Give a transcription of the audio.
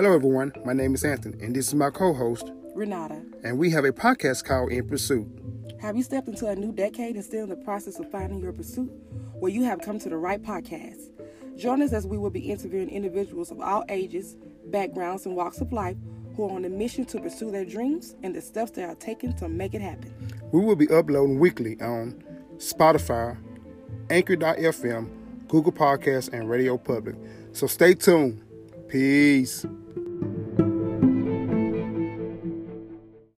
Hello, everyone. My name is Anthony, and this is my co host, Renata. And we have a podcast called In Pursuit. Have you stepped into a new decade and still in the process of finding your pursuit? Well, you have come to the right podcast. Join us as we will be interviewing individuals of all ages, backgrounds, and walks of life who are on a mission to pursue their dreams and the steps they are taking to make it happen. We will be uploading weekly on Spotify, Anchor.fm, Google Podcasts, and Radio Public. So stay tuned. Peace.